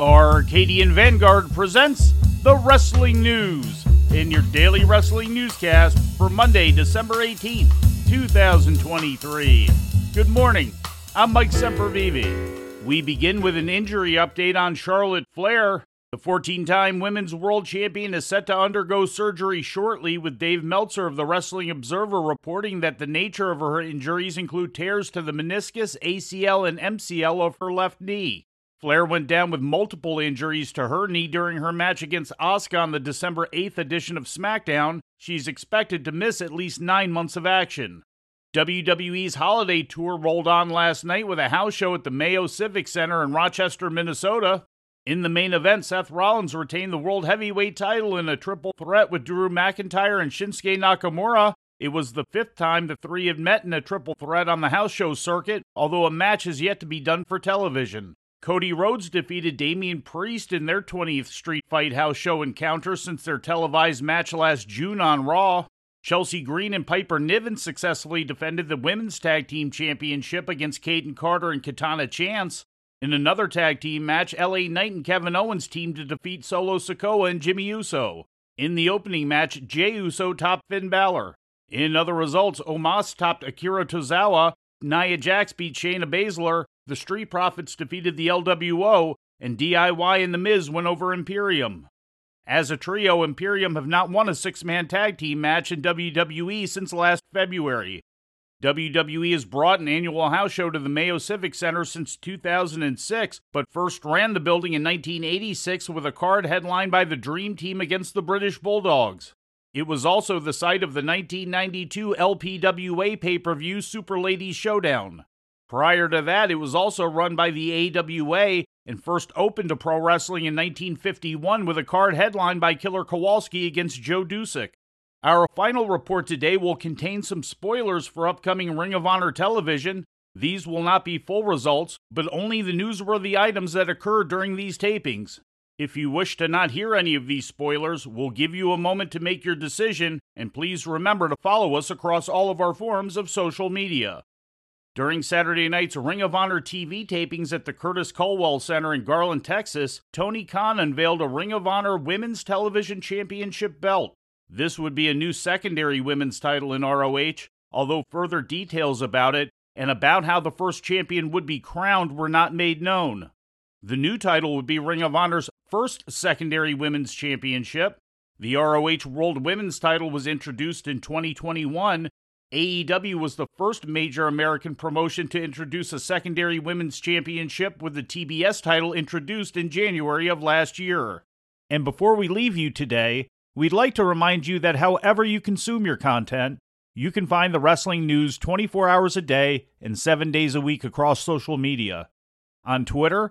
Arcadian Vanguard presents the Wrestling News in your daily wrestling newscast for Monday, December 18th, 2023. Good morning. I'm Mike Sempervive. We begin with an injury update on Charlotte Flair. The 14 time women's world champion is set to undergo surgery shortly, with Dave Meltzer of the Wrestling Observer reporting that the nature of her injuries include tears to the meniscus, ACL, and MCL of her left knee. Flair went down with multiple injuries to her knee during her match against Asuka on the December 8th edition of SmackDown. She's expected to miss at least nine months of action. WWE's holiday tour rolled on last night with a house show at the Mayo Civic Center in Rochester, Minnesota. In the main event, Seth Rollins retained the World Heavyweight title in a triple threat with Drew McIntyre and Shinsuke Nakamura. It was the fifth time the three had met in a triple threat on the house show circuit, although a match has yet to be done for television. Cody Rhodes defeated Damian Priest in their 20th Street Fight House show encounter since their televised match last June on Raw. Chelsea Green and Piper Niven successfully defended the Women's Tag Team Championship against Kayden Carter and Katana Chance. In another tag team match, LA Knight and Kevin Owens teamed to defeat Solo Sikoa and Jimmy Uso. In the opening match, Jey Uso topped Finn Balor. In other results, Omos topped Akira Tozawa, Nia Jax beat Shayna Baszler, the Street Profits defeated the LWO, and DIY and The Miz went over Imperium. As a trio, Imperium have not won a six man tag team match in WWE since last February. WWE has brought an annual house show to the Mayo Civic Center since 2006, but first ran the building in 1986 with a card headlined by the Dream Team against the British Bulldogs. It was also the site of the 1992 LPWA pay per view Super Ladies Showdown. Prior to that, it was also run by the AWA and first opened to pro wrestling in 1951 with a card headlined by Killer Kowalski against Joe Dusek. Our final report today will contain some spoilers for upcoming Ring of Honor television. These will not be full results, but only the newsworthy items that occurred during these tapings. If you wish to not hear any of these spoilers, we'll give you a moment to make your decision, and please remember to follow us across all of our forms of social media. During Saturday night's Ring of Honor TV tapings at the Curtis Culwell Center in Garland, Texas, Tony Khan unveiled a Ring of Honor Women's Television Championship belt. This would be a new secondary women's title in ROH, although further details about it and about how the first champion would be crowned were not made known. The new title would be Ring of Honor's first secondary women's championship. The ROH World Women's title was introduced in 2021 AEW was the first major American promotion to introduce a secondary women's championship with the TBS title introduced in January of last year. And before we leave you today, we'd like to remind you that however you consume your content, you can find the wrestling news 24 hours a day and 7 days a week across social media. On Twitter,